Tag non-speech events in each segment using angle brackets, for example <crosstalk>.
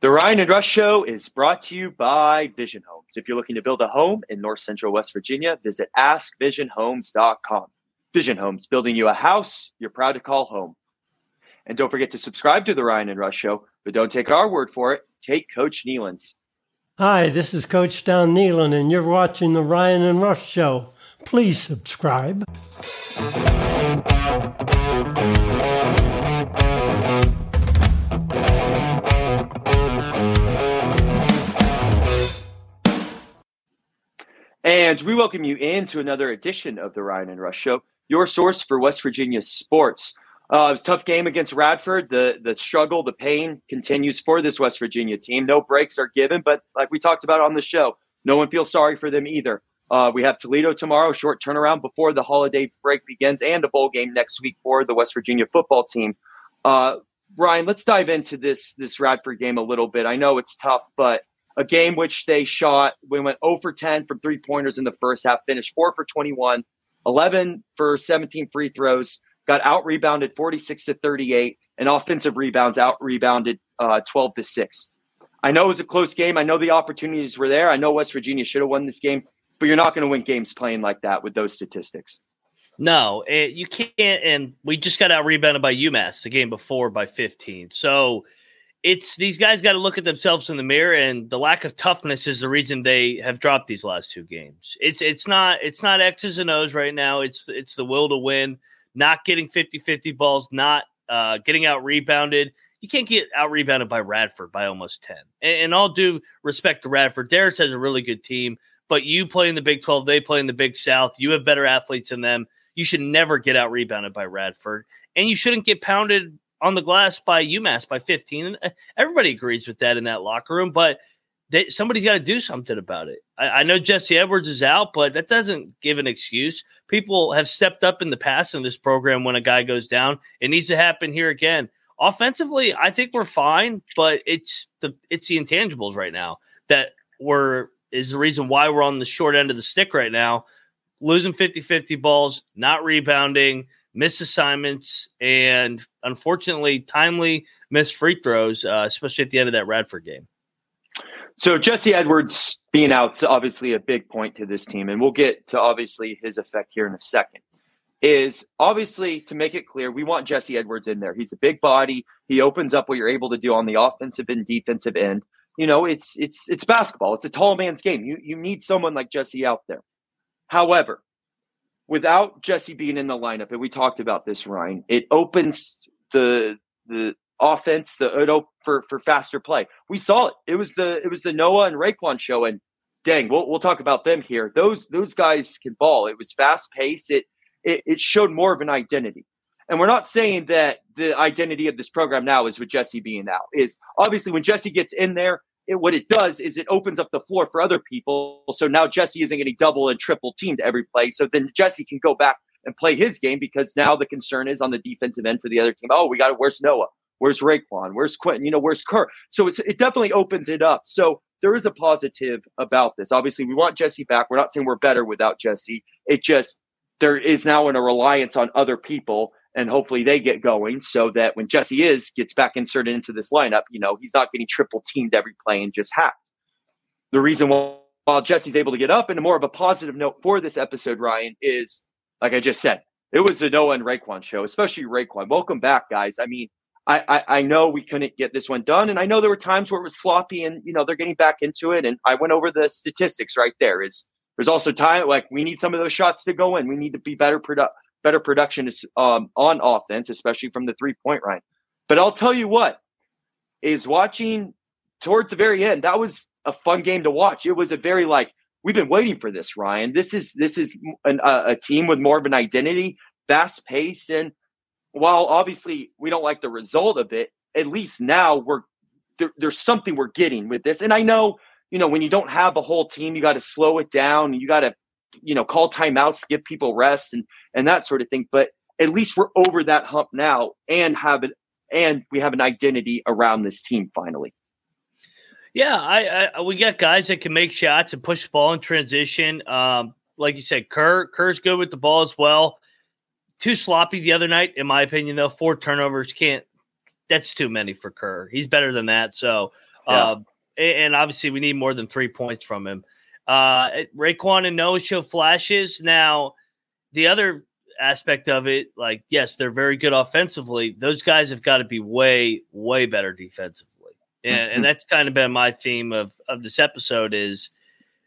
The Ryan and Rush Show is brought to you by Vision Homes. If you're looking to build a home in North Central West Virginia, visit askvisionhomes.com. Vision Homes, building you a house you're proud to call home. And don't forget to subscribe to the Ryan and Rush Show, but don't take our word for it. Take Coach Nehlen's. Hi, this is Coach Don Nealon, and you're watching the Ryan and Rush Show. Please subscribe. And we welcome you into another edition of the Ryan and Rush Show, your source for West Virginia sports. Uh, it was a tough game against Radford. The the struggle, the pain continues for this West Virginia team. No breaks are given, but like we talked about on the show, no one feels sorry for them either. Uh, we have Toledo tomorrow, short turnaround before the holiday break begins, and a bowl game next week for the West Virginia football team. Uh, Ryan, let's dive into this this Radford game a little bit. I know it's tough, but a game which they shot. We went 0 for 10 from three pointers in the first half, finished 4 for 21, 11 for 17 free throws, got out rebounded 46 to 38, and offensive rebounds out rebounded uh, 12 to 6. I know it was a close game. I know the opportunities were there. I know West Virginia should have won this game, but you're not going to win games playing like that with those statistics. No, it, you can't. And we just got out rebounded by UMass the game before by 15. So it's these guys got to look at themselves in the mirror and the lack of toughness is the reason they have dropped these last two games. It's it's not it's not X's and O's right now. It's it's the will to win, not getting 50-50 balls, not uh, getting out rebounded. You can't get out rebounded by Radford by almost 10. And, and all due respect to Radford, Darris has a really good team, but you play in the Big 12, they play in the Big South. You have better athletes than them. You should never get out rebounded by Radford. And you shouldn't get pounded on the glass by UMass by 15. And uh, everybody agrees with that in that locker room, but they, somebody's got to do something about it. I, I, know Jesse Edwards is out, but that doesn't give an excuse. People have stepped up in the past in this program when a guy goes down. It needs to happen here again. Offensively, I think we're fine, but it's the it's the intangibles right now that were is the reason why we're on the short end of the stick right now. Losing 50-50 balls, not rebounding, missed assignments, and unfortunately, timely missed free throws, uh, especially at the end of that Radford game. So Jesse Edwards being out is obviously a big point to this team, and we'll get to obviously his effect here in a second. Is obviously to make it clear, we want Jesse Edwards in there. He's a big body. He opens up what you're able to do on the offensive and defensive end. You know, it's it's it's basketball. It's a tall man's game. You you need someone like Jesse out there. However, without Jesse being in the lineup, and we talked about this, Ryan, it opens the the offense the it op- for for faster play. We saw it. It was the it was the Noah and RaeQuan show, and dang, we'll we'll talk about them here. Those those guys can ball. It was fast pace. It, it it showed more of an identity. And we're not saying that the identity of this program now is with Jesse being out. Is obviously when Jesse gets in there, it, what it does is it opens up the floor for other people. So now Jesse isn't getting double and triple teamed every play. So then Jesse can go back and play his game because now the concern is on the defensive end for the other team. Oh, we got it. where's Noah? Where's RaeQuan? Where's Quentin? You know, where's Kerr? So it definitely opens it up. So there is a positive about this. Obviously, we want Jesse back. We're not saying we're better without Jesse. It just there is now in a reliance on other people and hopefully they get going so that when Jesse is gets back inserted into this lineup, you know, he's not getting triple teamed every play and just hacked. The reason why while Jesse's able to get up, and more of a positive note for this episode, Ryan, is like I just said, it was the Noah and RaeQuan show, especially RaeQuan. Welcome back, guys. I mean, I, I, I know we couldn't get this one done, and I know there were times where it was sloppy, and you know they're getting back into it. And I went over the statistics right there. Is there's also time like we need some of those shots to go in. We need to be better product better production is um, on offense, especially from the three point line. But I'll tell you what is watching towards the very end. That was a fun game to watch. It was a very like we've been waiting for this, Ryan. This is this is an, a, a team with more of an identity, fast pace, and while obviously we don't like the result of it, at least now we're there, there's something we're getting with this. And I know you know when you don't have a whole team, you got to slow it down. You got to you know call timeouts, give people rest, and and that sort of thing. But at least we're over that hump now and have it and we have an identity around this team finally. Yeah, I, I we got guys that can make shots and push the ball in transition. Um, like you said, Kerr Kerr's good with the ball as well. Too sloppy the other night, in my opinion. Though four turnovers can't. That's too many for Kerr. He's better than that. So Yeah. Uh, and obviously, we need more than three points from him. Uh, RaeQuan and Noah show flashes. Now, the other aspect of it, like, yes, they're very good offensively. Those guys have got to be way, way better defensively. And, and that's kind of been my theme of, of this episode is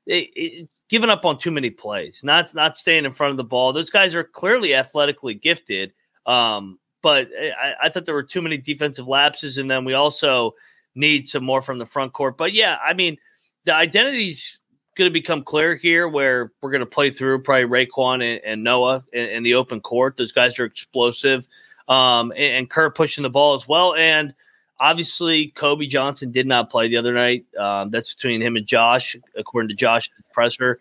it, it, giving up on too many plays, not not staying in front of the ball. Those guys are clearly athletically gifted, um, but I, I, thought there were too many defensive lapses, and then we also need some more from the front court. But yeah, I mean, the identity's going to become clear here, where we're going to play through probably RaeQuan and, and Noah in, in, the open court. Those guys are explosive, um, and, and Kerr pushing the ball as well, and obviously Kobe Johnson did not play the other night. Um, that's between him and Josh, according to Josh Presser.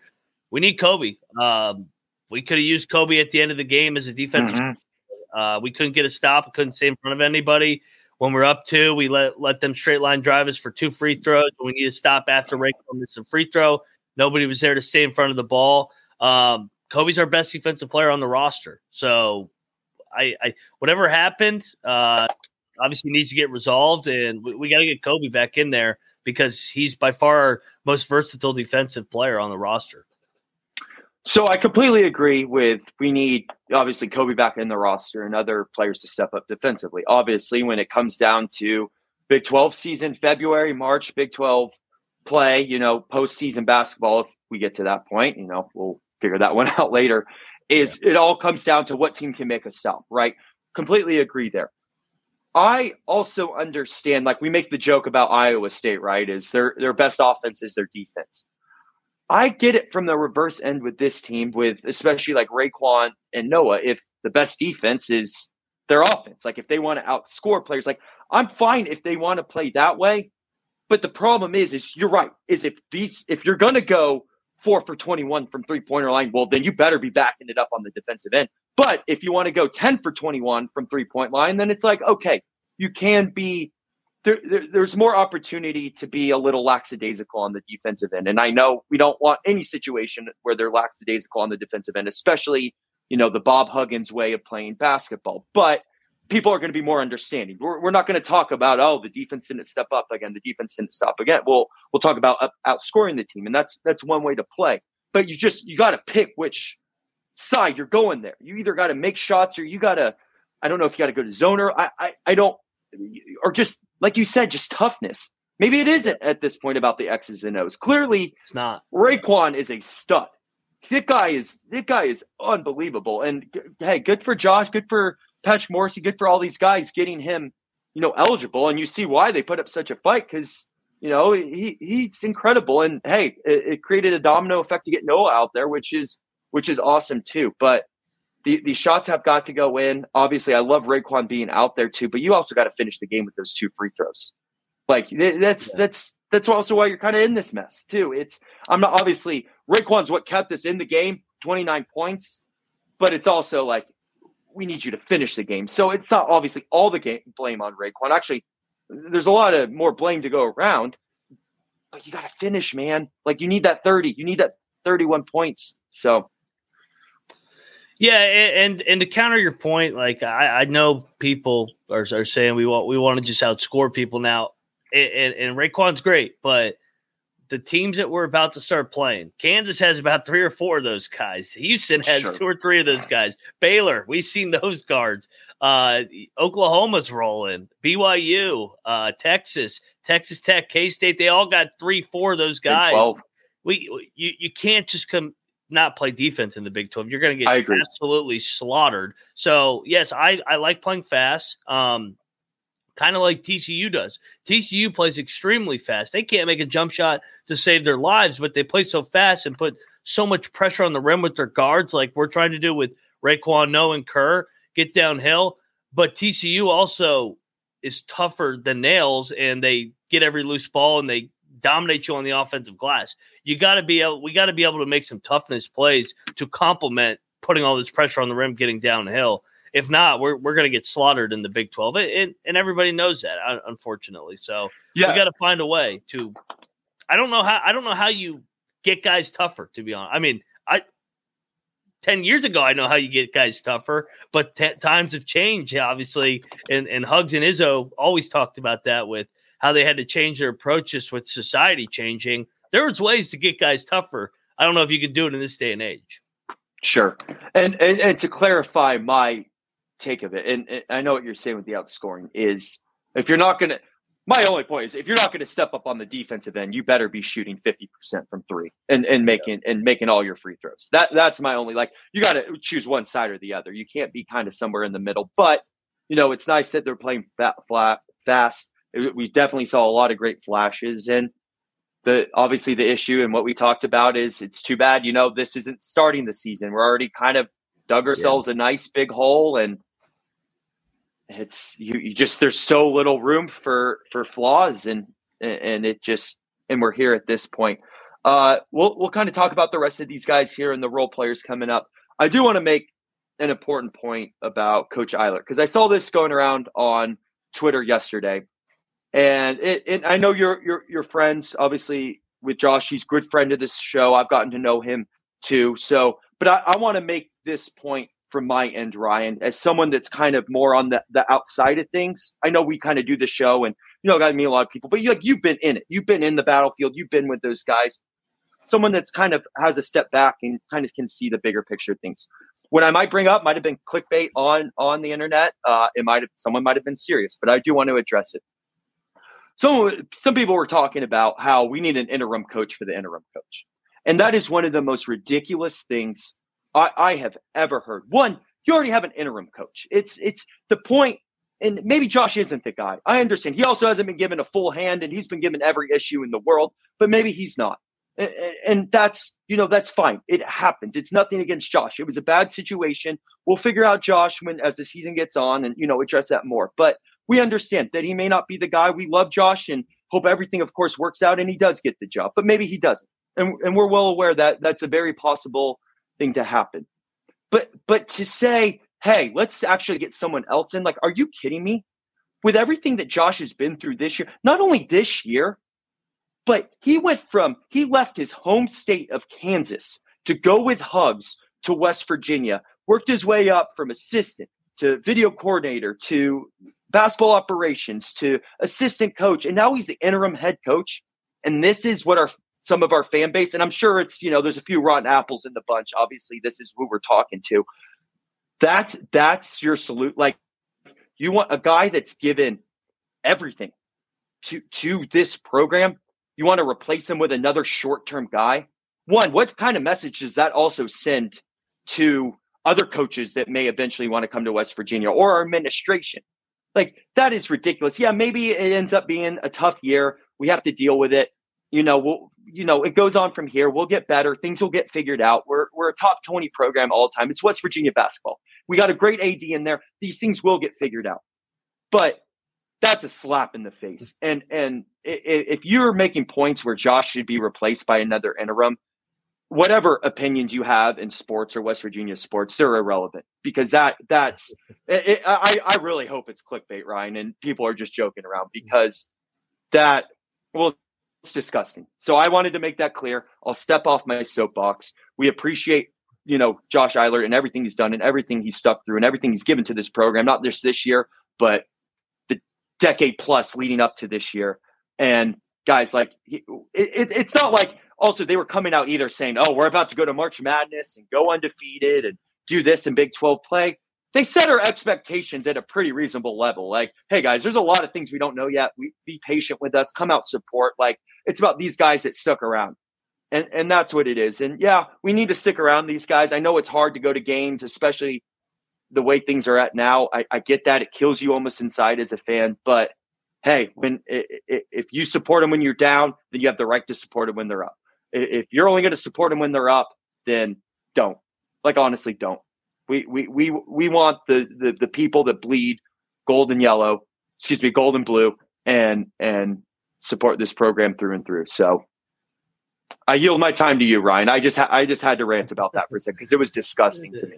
We need Kobe. Um, we could have used Kobe at the end of the game as a defensive. Mm-hmm. Uh, we couldn't get a stop. We couldn't stay in front of anybody. When we're up two, we let let them straight line drive us for two free throws. We need to stop after RaeQuan missed a free throw. Nobody was there to stay in front of the ball. Um, Kobe's our best defensive player on the roster. So, I, I whatever happened, uh, obviously needs to get resolved, and we, we got to get Kobe back in there because he's by far our most versatile defensive player on the roster. So I completely agree with we need obviously Kobe back in the roster and other players to step up defensively. Obviously, when it comes down to Big 12 season, February, March, Big 12 play, you know, postseason basketball, if we get to that point, you know, we'll figure that <laughs> one out later. Is yeah. it all comes down to what team can make a stop, right? Completely agree there. I also understand, like we make the joke about Iowa State, right? Is their their best offense is their defense. I get it from the reverse end with this team, with especially like RaeQuan and Noah. If the best defense is their offense, like if they want to outscore players, like I'm fine if they want to play that way. But the problem is, is you're right. Is if these, if you're gonna go four for 21 from three pointer line, well, then you better be backing it up on the defensive end. But if you want to go 10 for 21 from three point line, then it's like, okay, you can be there, there, there's more opportunity to be a little lackadaisical on the defensive end. And I know we don't want any situation where they're lackadaisical on the defensive end, especially, you know, the Bob Huggins way of playing basketball. But people are going to be more understanding. We're, we're not going to talk about, oh, the defense didn't step up again. The defense didn't stop again. We'll, we'll talk about up, outscoring the team. And that's, that's one way to play. But you just, you got to pick which side you're going there. You either got to make shots or you got to, I don't know if you got to go to zoner. I, I, I don't, or just like you said, just toughness. Maybe it isn't at this point about the X's and O's. Clearly, it's not. RaeQuan is a stud. That guy is that guy is unbelievable. And hey, good for Josh. Good for Patch Morrissey. Good for all these guys getting him, you know, eligible. And you see why they put up such a fight because you know he he's incredible. And hey, it, it created a domino effect to get Noah out there, which is which is awesome too. But the, the shots have got to go in. Obviously, I love RaeQuan being out there too, but you also got to finish the game with those two free throws. Like that's yeah. that's that's also why you're kind of in this mess too. It's I'm not obviously RaeQuan's what kept us in the game, 29 points, but it's also like we need you to finish the game. So it's not obviously all the game blame on RaeQuan. Actually, there's a lot of more blame to go around, but you got to finish, man. Like you need that 30, you need that 31 points. So yeah, and and to counter your point, like I, I know people are, are saying we want we want to just outscore people now, and, and RaeQuan's great, but the teams that we're about to start playing, Kansas has about three or four of those guys. Houston has sure. two or three of those guys. Baylor, we've seen those guards. Uh, Oklahoma's rolling. BYU, uh, Texas, Texas Tech, K State, they all got three, four of those guys. We you you can't just come not play defense in the Big 12. You're going to get absolutely slaughtered. So, yes, I, I like playing fast. Um, kind of like TCU does. TCU plays extremely fast. They can't make a jump shot to save their lives, but they play so fast and put so much pressure on the rim with their guards, like we're trying to do with RaeQuan, No, and Kerr, get downhill. But TCU also is tougher than nails, and they get every loose ball and they dominate you on the offensive glass. You got to be able, we got to be able to make some toughness plays to complement putting all this pressure on the rim, getting downhill. If not, we're we're going to get slaughtered in the Big Twelve, and, and everybody knows that, unfortunately. So yeah. we got to find a way to. I don't know how I don't know how you get guys tougher. To be honest, I mean, I 10 years ago, I know how you get guys tougher, but t- times have changed, obviously. And, and Hugs and Izzo always talked about that with how they had to change their approaches with society changing. There was ways to get guys tougher. I don't know if you can do it in this day and age. Sure. And and, and to clarify my take of it, and, and I know what you're saying with the outscoring is if you're not going to my only point is if you're not going to step up on the defensive end, you better be shooting 50% from three and, and making yeah. and making all your free throws. That that's my only like you got to choose one side or the other. You can't be kind of somewhere in the middle. But you know, it's nice that they're playing fat, flat, fast. We definitely saw a lot of great flashes and the obviously the issue and what we talked about is it's too bad, you know, this isn't starting the season. We're already kind of dug ourselves yeah. a nice big hole and it's you, you just there's so little room for for flaws and and it just and we're here at this point. Uh, we'll we'll kind of talk about the rest of these guys here and the role players coming up. I do want to make an important point about Coach Eilert because I saw this going around on Twitter yesterday, and it, it, I know you're you're you're friends obviously with Josh. He's good friend of this show. I've gotten to know him too. So, but I, I want to make this point from my end, Ryan, as someone that's kind of more on the, the outside of things. I know we kind of do the show and, you know, to meet a lot of people, but you like you've been in it. You've been in the battlefield. You've been with those guys. Someone that's kind of has a step back and kind of can see the bigger picture things. What I might bring up might have been clickbait on on the internet. Uh, it might have someone might have been serious, but I do want to address it. So some people were talking about how we need an interim coach for the interim coach. And that is one of the most ridiculous things I, I have ever heard. One, you already have an interim coach. It's it's the point, and maybe Josh isn't the guy. I understand. He also hasn't been given a full hand, and he's been given every issue in the world. But maybe he's not, and, and that's you know that's fine. It happens. It's nothing against Josh. It was a bad situation. We'll figure out Josh when as the season gets on, and you know address that more. But we understand that he may not be the guy. We love Josh and hope everything, of course, works out, and he does get the job. But maybe he doesn't, and and we're well aware that that's a very possible thing to happen. But but to say, hey, let's actually get someone else in, like, are you kidding me? With everything that Josh has been through this year, not only this year, but he went from he left his home state of Kansas to go with Hugs to West Virginia, worked his way up from assistant to video coordinator to basketball operations to assistant coach, and now he's the interim head coach. And this is what our some of our fan base, and I'm sure it's, you know, there's a few rotten apples in the bunch. Obviously, this is who we're talking to. That's that's your salute. Like you want a guy that's given everything to to this program. You want to replace him with another short-term guy. One, what kind of message does that also send to other coaches that may eventually want to come to West Virginia or our administration? Like that is ridiculous. Yeah, maybe it ends up being a tough year. We have to deal with it you know, we'll, you know, it goes on from here. We'll get better. Things will get figured out. We're, we're a top 20 program all the time. It's West Virginia basketball. We got a great AD in there. These things will get figured out. But that's a slap in the face. And, and if you're making points where Josh should be replaced by another interim, whatever opinions you have in sports or West Virginia sports, they're irrelevant because that that's it, I I really hope it's clickbait, Ryan, and people are just joking around because that well it's disgusting. So I wanted to make that clear. I'll step off my soapbox. We appreciate, you know, Josh Eilert and everything he's done and everything he's stuck through and everything he's given to this program, not just this year, but the decade plus leading up to this year. And guys, like, it, it, it's not like also they were coming out either saying, oh, we're about to go to March Madness and go undefeated and do this in Big 12 play they set our expectations at a pretty reasonable level. Like, hey guys, there's a lot of things we don't know yet. We be patient with us, come out support. Like, it's about these guys that stuck around. And and that's what it is. And yeah, we need to stick around these guys. I know it's hard to go to games, especially the way things are at now. I, I get that. It kills you almost inside as a fan. But hey, when if you support them when you're down, then you have the right to support them when they're up. If you're only going to support them when they're up, then don't. Like honestly, don't. We we we we want the the, the people that bleed gold and yellow, excuse me, gold and blue, and and support this program through and through. So I yield my time to you, Ryan. I just ha- I just had to rant about that for a second because it was disgusting to me.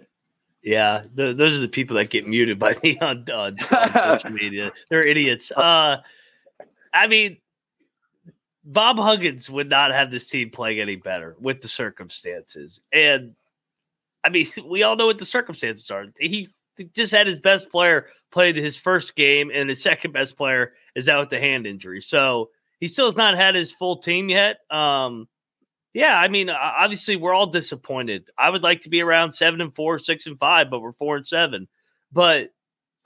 Yeah, those are the people that get muted by me on, on, on social <laughs> media. They're idiots. Uh, I mean, Bob Huggins would not have this team playing any better with the circumstances, and I mean, <laughs> we all know what the circumstances are. He just had his best player played his first game, and his <laughs> second best player is out with the hand injury. So he still has not had his full team yet. Um, yeah, I mean, obviously we're all disappointed. I would like to be around seven and four, six and five, but we're four and seven. But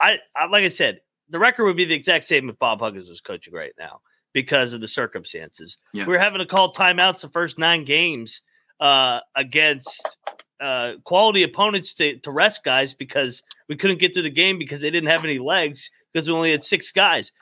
I, I like I said, the record would be the exact same if Bob Huggins was coaching right now because of the circumstances. Yeah. We are having to call timeouts the first nine games uh, against uh, quality opponents to, to rest guys because we couldn't get to the game because they didn't have any legs because we only had six guys.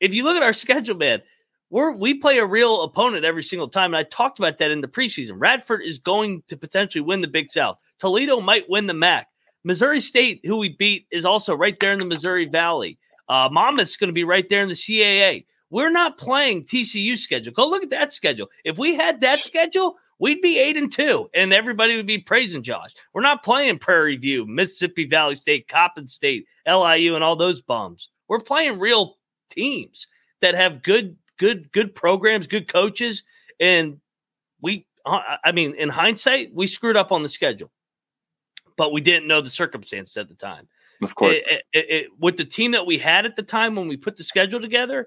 If you look at our schedule, man, we're we play a real opponent every single time. And I talked about that in the preseason. Radford is going to potentially win the Big South. Toledo might win the MAC. Missouri State, who we beat, is also right there in the Missouri Valley. Uh, Monmouth's going to be right there in the CAA. We're not playing TCU schedule. Go look at that schedule. If we had that schedule, we'd be eight and two, and everybody would be praising Josh. We're not playing Prairie View, Mississippi Valley State, Coppin State, LIU, and all those bums. We're playing real teams that have good good good programs, good coaches, and we. Uh, I mean, in hindsight, we screwed up on the schedule, but we didn't know the circumstances at the time. Of course, it, it, it, with the team that we had at the time when we put the schedule together,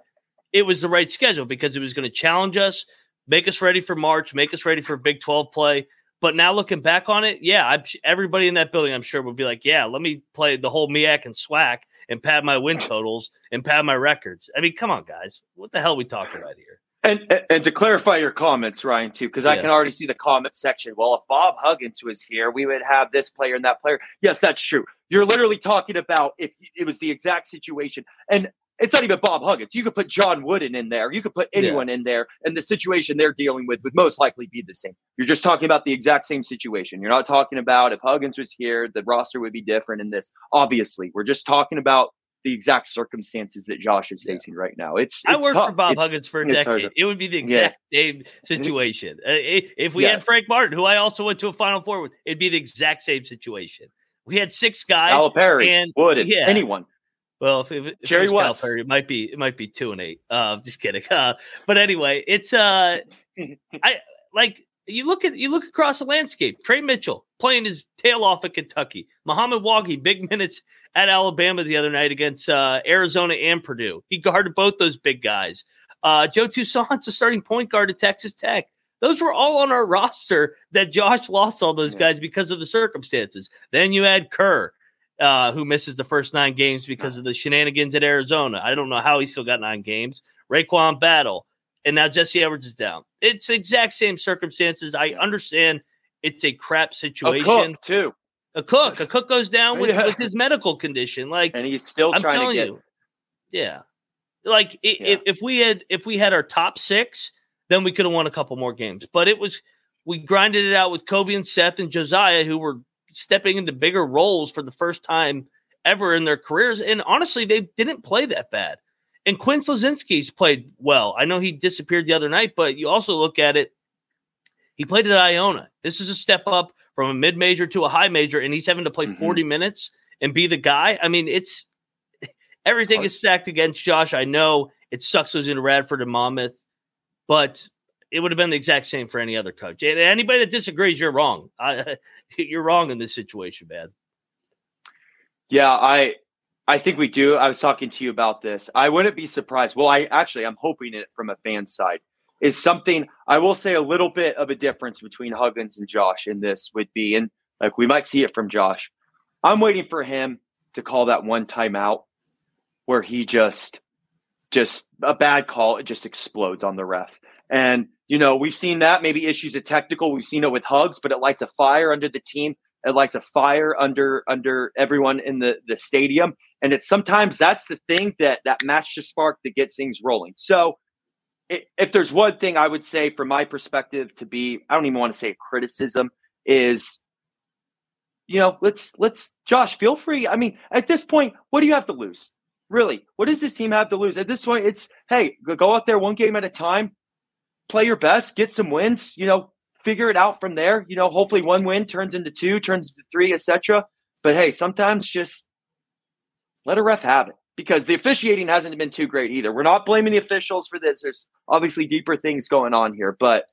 it was the right schedule because it was going to challenge us, make us ready for March, make us ready for Big Twelve play. But now looking back on it, yeah, I, everybody in that building, I'm sure, would be like, yeah, let me play the whole MEAC and SWAC and pad my win totals and pad my records. I mean, come on, guys. What the hell are we talking about here? And, and to clarify your comments, Ryan, too, because yeah. I can already see the comment section. Well, if Bob Huggins was here, we would have this player and that player. Yes, that's true. You're literally talking about if it was the exact situation. And it's not even Bob Huggins. You could put John Wooden in there. You could put anyone yeah. in there, and the situation they're dealing with would most likely be the same. You're just talking about the exact same situation. You're not talking about if Huggins was here, the roster would be different in this. Obviously, we're just talking about the exact circumstances that Josh is facing yeah. right now. It's, it's I worked tough. for Bob it's, Huggins for a decade. It would be the exact yeah. same <laughs> situation. Uh, if we had Frank Martin, who I also went to a Final Four with, it'd be the exact same situation. We had six guys. Calipari, and Wood, yeah, anyone. Well, if, if Jerry West, Calipari, it might be it might be two and eight. Uh, just kidding. <laughs> Uh, but anyway, it's uh, <laughs> I like you look at you look across the landscape. Tre Mitchell playing his tail off at Kentucky. Mohamed Wague big minutes at Alabama the other night against uh, Arizona and Purdue. He guarded both those big guys. Uh, Joe Toussaint's a starting point guard at Texas Tech. Those were all on our <laughs> roster that Josh lost all those guys because of the circumstances. Then you add Kerr, uh, who misses the first nine games because of the shenanigans at Arizona. I don't know how he still got nine games. RaeQuan Battle, and now Jesse Edwards is down. It's exact same circumstances. I understand it's a crap situation. Akok too. Akok. A cook goes down with, yeah. with his medical condition. Like, and he's still I'm trying to get. You, yeah, like yeah. If, if we had if we had our top six, then we could have won a couple more games. But it was we grinded it out with Kobe and Seth and Josiah, who were stepping into bigger roles for the first time ever in their careers. And honestly, they didn't play that bad. And Quinn Slazinski's played well. I know he disappeared the other night, but you also look at it. He played at Iona. This is a step up from a mid major to a high major, and he's having to play mm-hmm. 40 minutes and be the guy. I mean, it's <laughs> everything is stacked against Josh. I know it sucks losing to Radford and Monmouth, but it would have been the exact same for any other coach. And anybody that disagrees, you're wrong. I, <laughs> you're wrong in this situation, man. Yeah, I I think we do. I was talking to you about this. I wouldn't be surprised. Well, I actually I'm hoping it from a fan side is something I will say a little bit of a difference between Huggins and Josh in this would be, and like we might see it from Josh. I'm waiting for him to call that one timeout where he just just a bad call, it just explodes on the ref. And you know, we've seen that maybe issues at technical. We've seen it with hugs, but it lights a fire under the team. It lights a fire under under everyone in the the stadium. And it's sometimes that's the thing that that match to spark that gets things rolling. So if there's one thing I would say from my perspective to be, I don't even want to say criticism is, you know, let's let's Josh, feel free. I mean, at this point, what do you have to lose? Really, what does this team have to lose? At this point, it's hey, go out there one game at a time, play your best, get some wins, you know, figure it out from there. You know, hopefully one win turns into two, turns into three, etc. But hey, sometimes just let a ref have it because the officiating hasn't been too great either. We're not blaming the officials for this. There's obviously deeper things going on here, but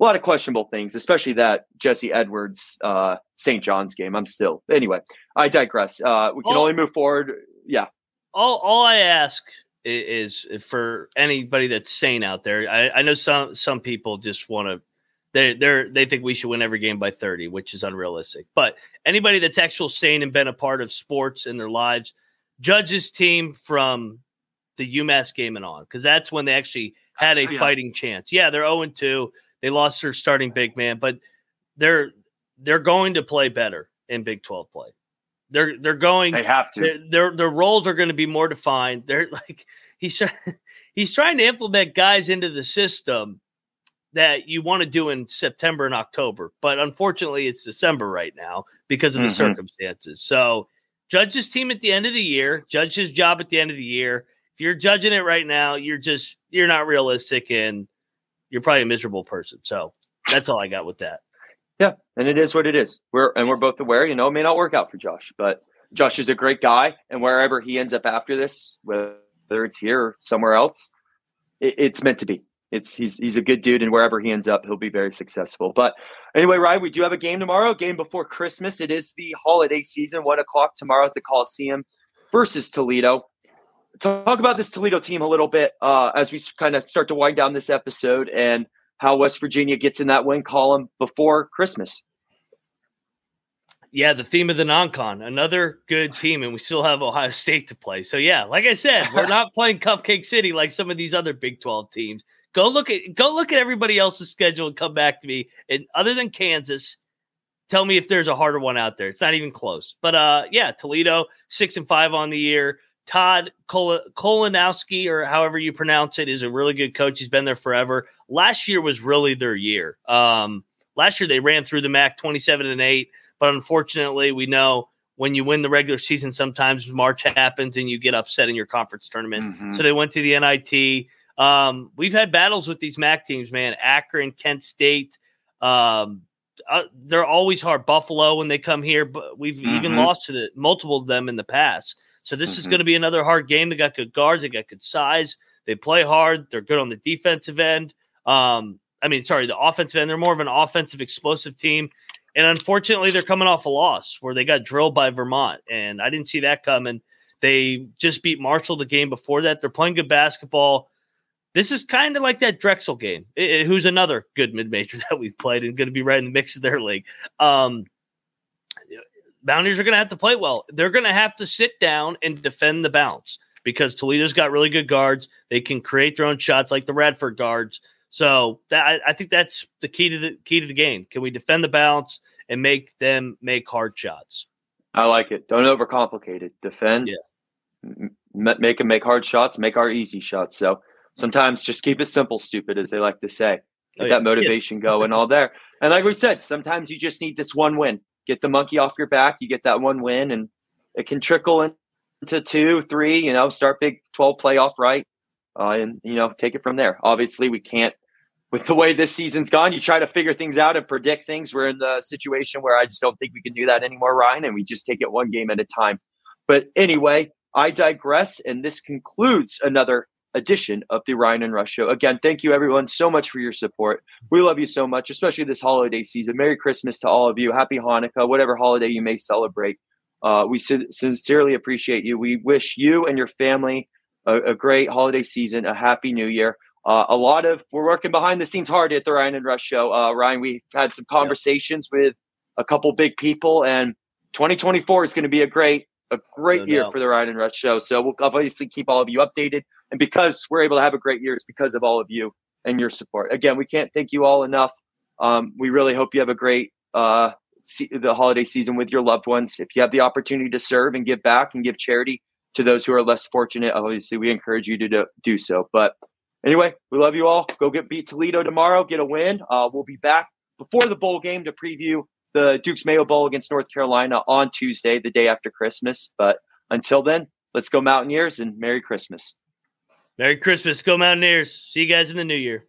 a lot of questionable things, especially that Jesse Edwards uh, St. John's game. I'm still anyway. I digress. Uh, we can only move forward. Yeah. All all I ask is, is for anybody that's sane out there. I, I know some some people just want to they they they think we should win every game by 30, which is unrealistic. But anybody that's actual sane and been a part of sports in their lives, judge his team from the UMass game and on, because that's when they actually had a oh, yeah. fighting chance. Yeah, they're 0 2. They lost their starting big man, but they're they're going to play better in Big 12 play. They're they're going. They have to. Their their roles are going to be more defined. They're <laughs> like he's <laughs> he's trying to implement guys into the system that you want to do in September and October. But unfortunately, it's December right now because of mm-hmm. the circumstances. So judge his team at the end of the year, judge his job at the end of the year. If you're judging it right now, you're just you're not realistic and you're probably a miserable person. So that's all I got with that. Yeah, and it is what it is. We're and we're both aware, you know, it may not work out for Josh, but Josh is a great guy, and wherever he ends up after this, whether it's here or somewhere else, it, it's meant to be it's he's he's a good dude, and wherever he ends up, he'll be very successful. But anyway, Ryan, we do have a game tomorrow, game before Christmas. It is the holiday season, one o'clock tomorrow at the Coliseum versus Toledo. Talk about this Toledo team a little bit uh, as we kind of start to wind down this episode and how West Virginia gets in that win column before Christmas. Yeah, the theme of the non-con, another good team, and we still have Ohio State to play. So yeah, like I said, we're not <laughs> playing Cupcake City like some of these other Big Twelve teams. Go look at go look at everybody else's schedule and come back to me. And other than Kansas, tell me if there's a harder one out there. It's not even close. But uh, yeah, Toledo six and five on the year. Todd Kol- Kolanowski, or however you pronounce it, is a really good coach. He's been there forever. Last year was really their year. Um, last year they ran through the MAC 27 and 8, but unfortunately, we know when you win the regular season, sometimes March happens and you get upset in your conference tournament. Mm-hmm. So they went to the NIT. Um, we've had battles with these MAC teams, man. Akron, Kent State. Um, uh, they're always hard. Buffalo when they come here, but we've mm-hmm. even lost to the, multiple of them in the past. So this mm-hmm. is going to be another hard game. They got good guards. They got good size. They play hard. They're good on the defensive end. Um, I mean, sorry, the offensive end. They're more of an offensive, explosive team. And unfortunately, they're coming off a loss where they got drilled by Vermont, and I didn't see that coming. They just beat Marshall the game before that. They're playing good basketball. This is kind of like that Drexel game, it, who's another good mid major <laughs> that we've played and going to be right in the mix of their league. Um, Mountaineers are going to have to play well. They're going to have to sit down and defend the bounce because Toledo's got really good guards. They can create their own shots like the Radford guards. So that, I think that's the key to the key to the game. Can we defend the bounce and make them make hard shots? I like it. Don't overcomplicate it. Defend. Yeah. M- make them make hard shots. Make our easy shots. So sometimes just keep it simple, stupid, as they like to say. Oh, Get oh, yeah. that motivation yes. going all there. And like we said, sometimes you just need this one win. Get the monkey off your back. You get that one win, and it can trickle into two, three. You know, start Big Twelve playoff right, uh, and you know, take it from there. Obviously, we can't. With the way this season's gone, you try to figure things out and predict things. We're in the situation where I just don't think we can do that anymore, Ryan, and we just take it one game at a time. But anyway, I digress, and this concludes another edition of the Ryan and Rush Show. Again, thank you everyone so much for your support. We love you so much, especially this holiday season. Merry Christmas to all of you. Happy Hanukkah, whatever holiday you may celebrate. Uh, we sincerely appreciate you. We wish you and your family a, a great holiday season, a happy new year. Uh, a lot of we're working behind the scenes hard at the Ryan and Rush Show. Uh, Ryan, we've had some conversations yeah. with a couple big people, and 2024 is going to be a great a great no year doubt. for the Ryan and Rush Show. So we'll obviously keep all of you updated. And because we're able to have a great year, it's because of all of you and your support. Again, we can't thank you all enough. Um, we really hope you have a great uh, see, the holiday season with your loved ones. If you have the opportunity to serve and give back and give charity to those who are less fortunate, obviously we encourage you to do, do so. But anyway, we love you all. Go get beat Toledo tomorrow, get a win. Uh, we'll be back before the bowl game to preview the Duke's Mayo Bowl against North Carolina on Tuesday, the day after Christmas. But until then, let's go Mountaineers and Merry Christmas. Merry Christmas. Go Mountaineers. See you guys in the new year.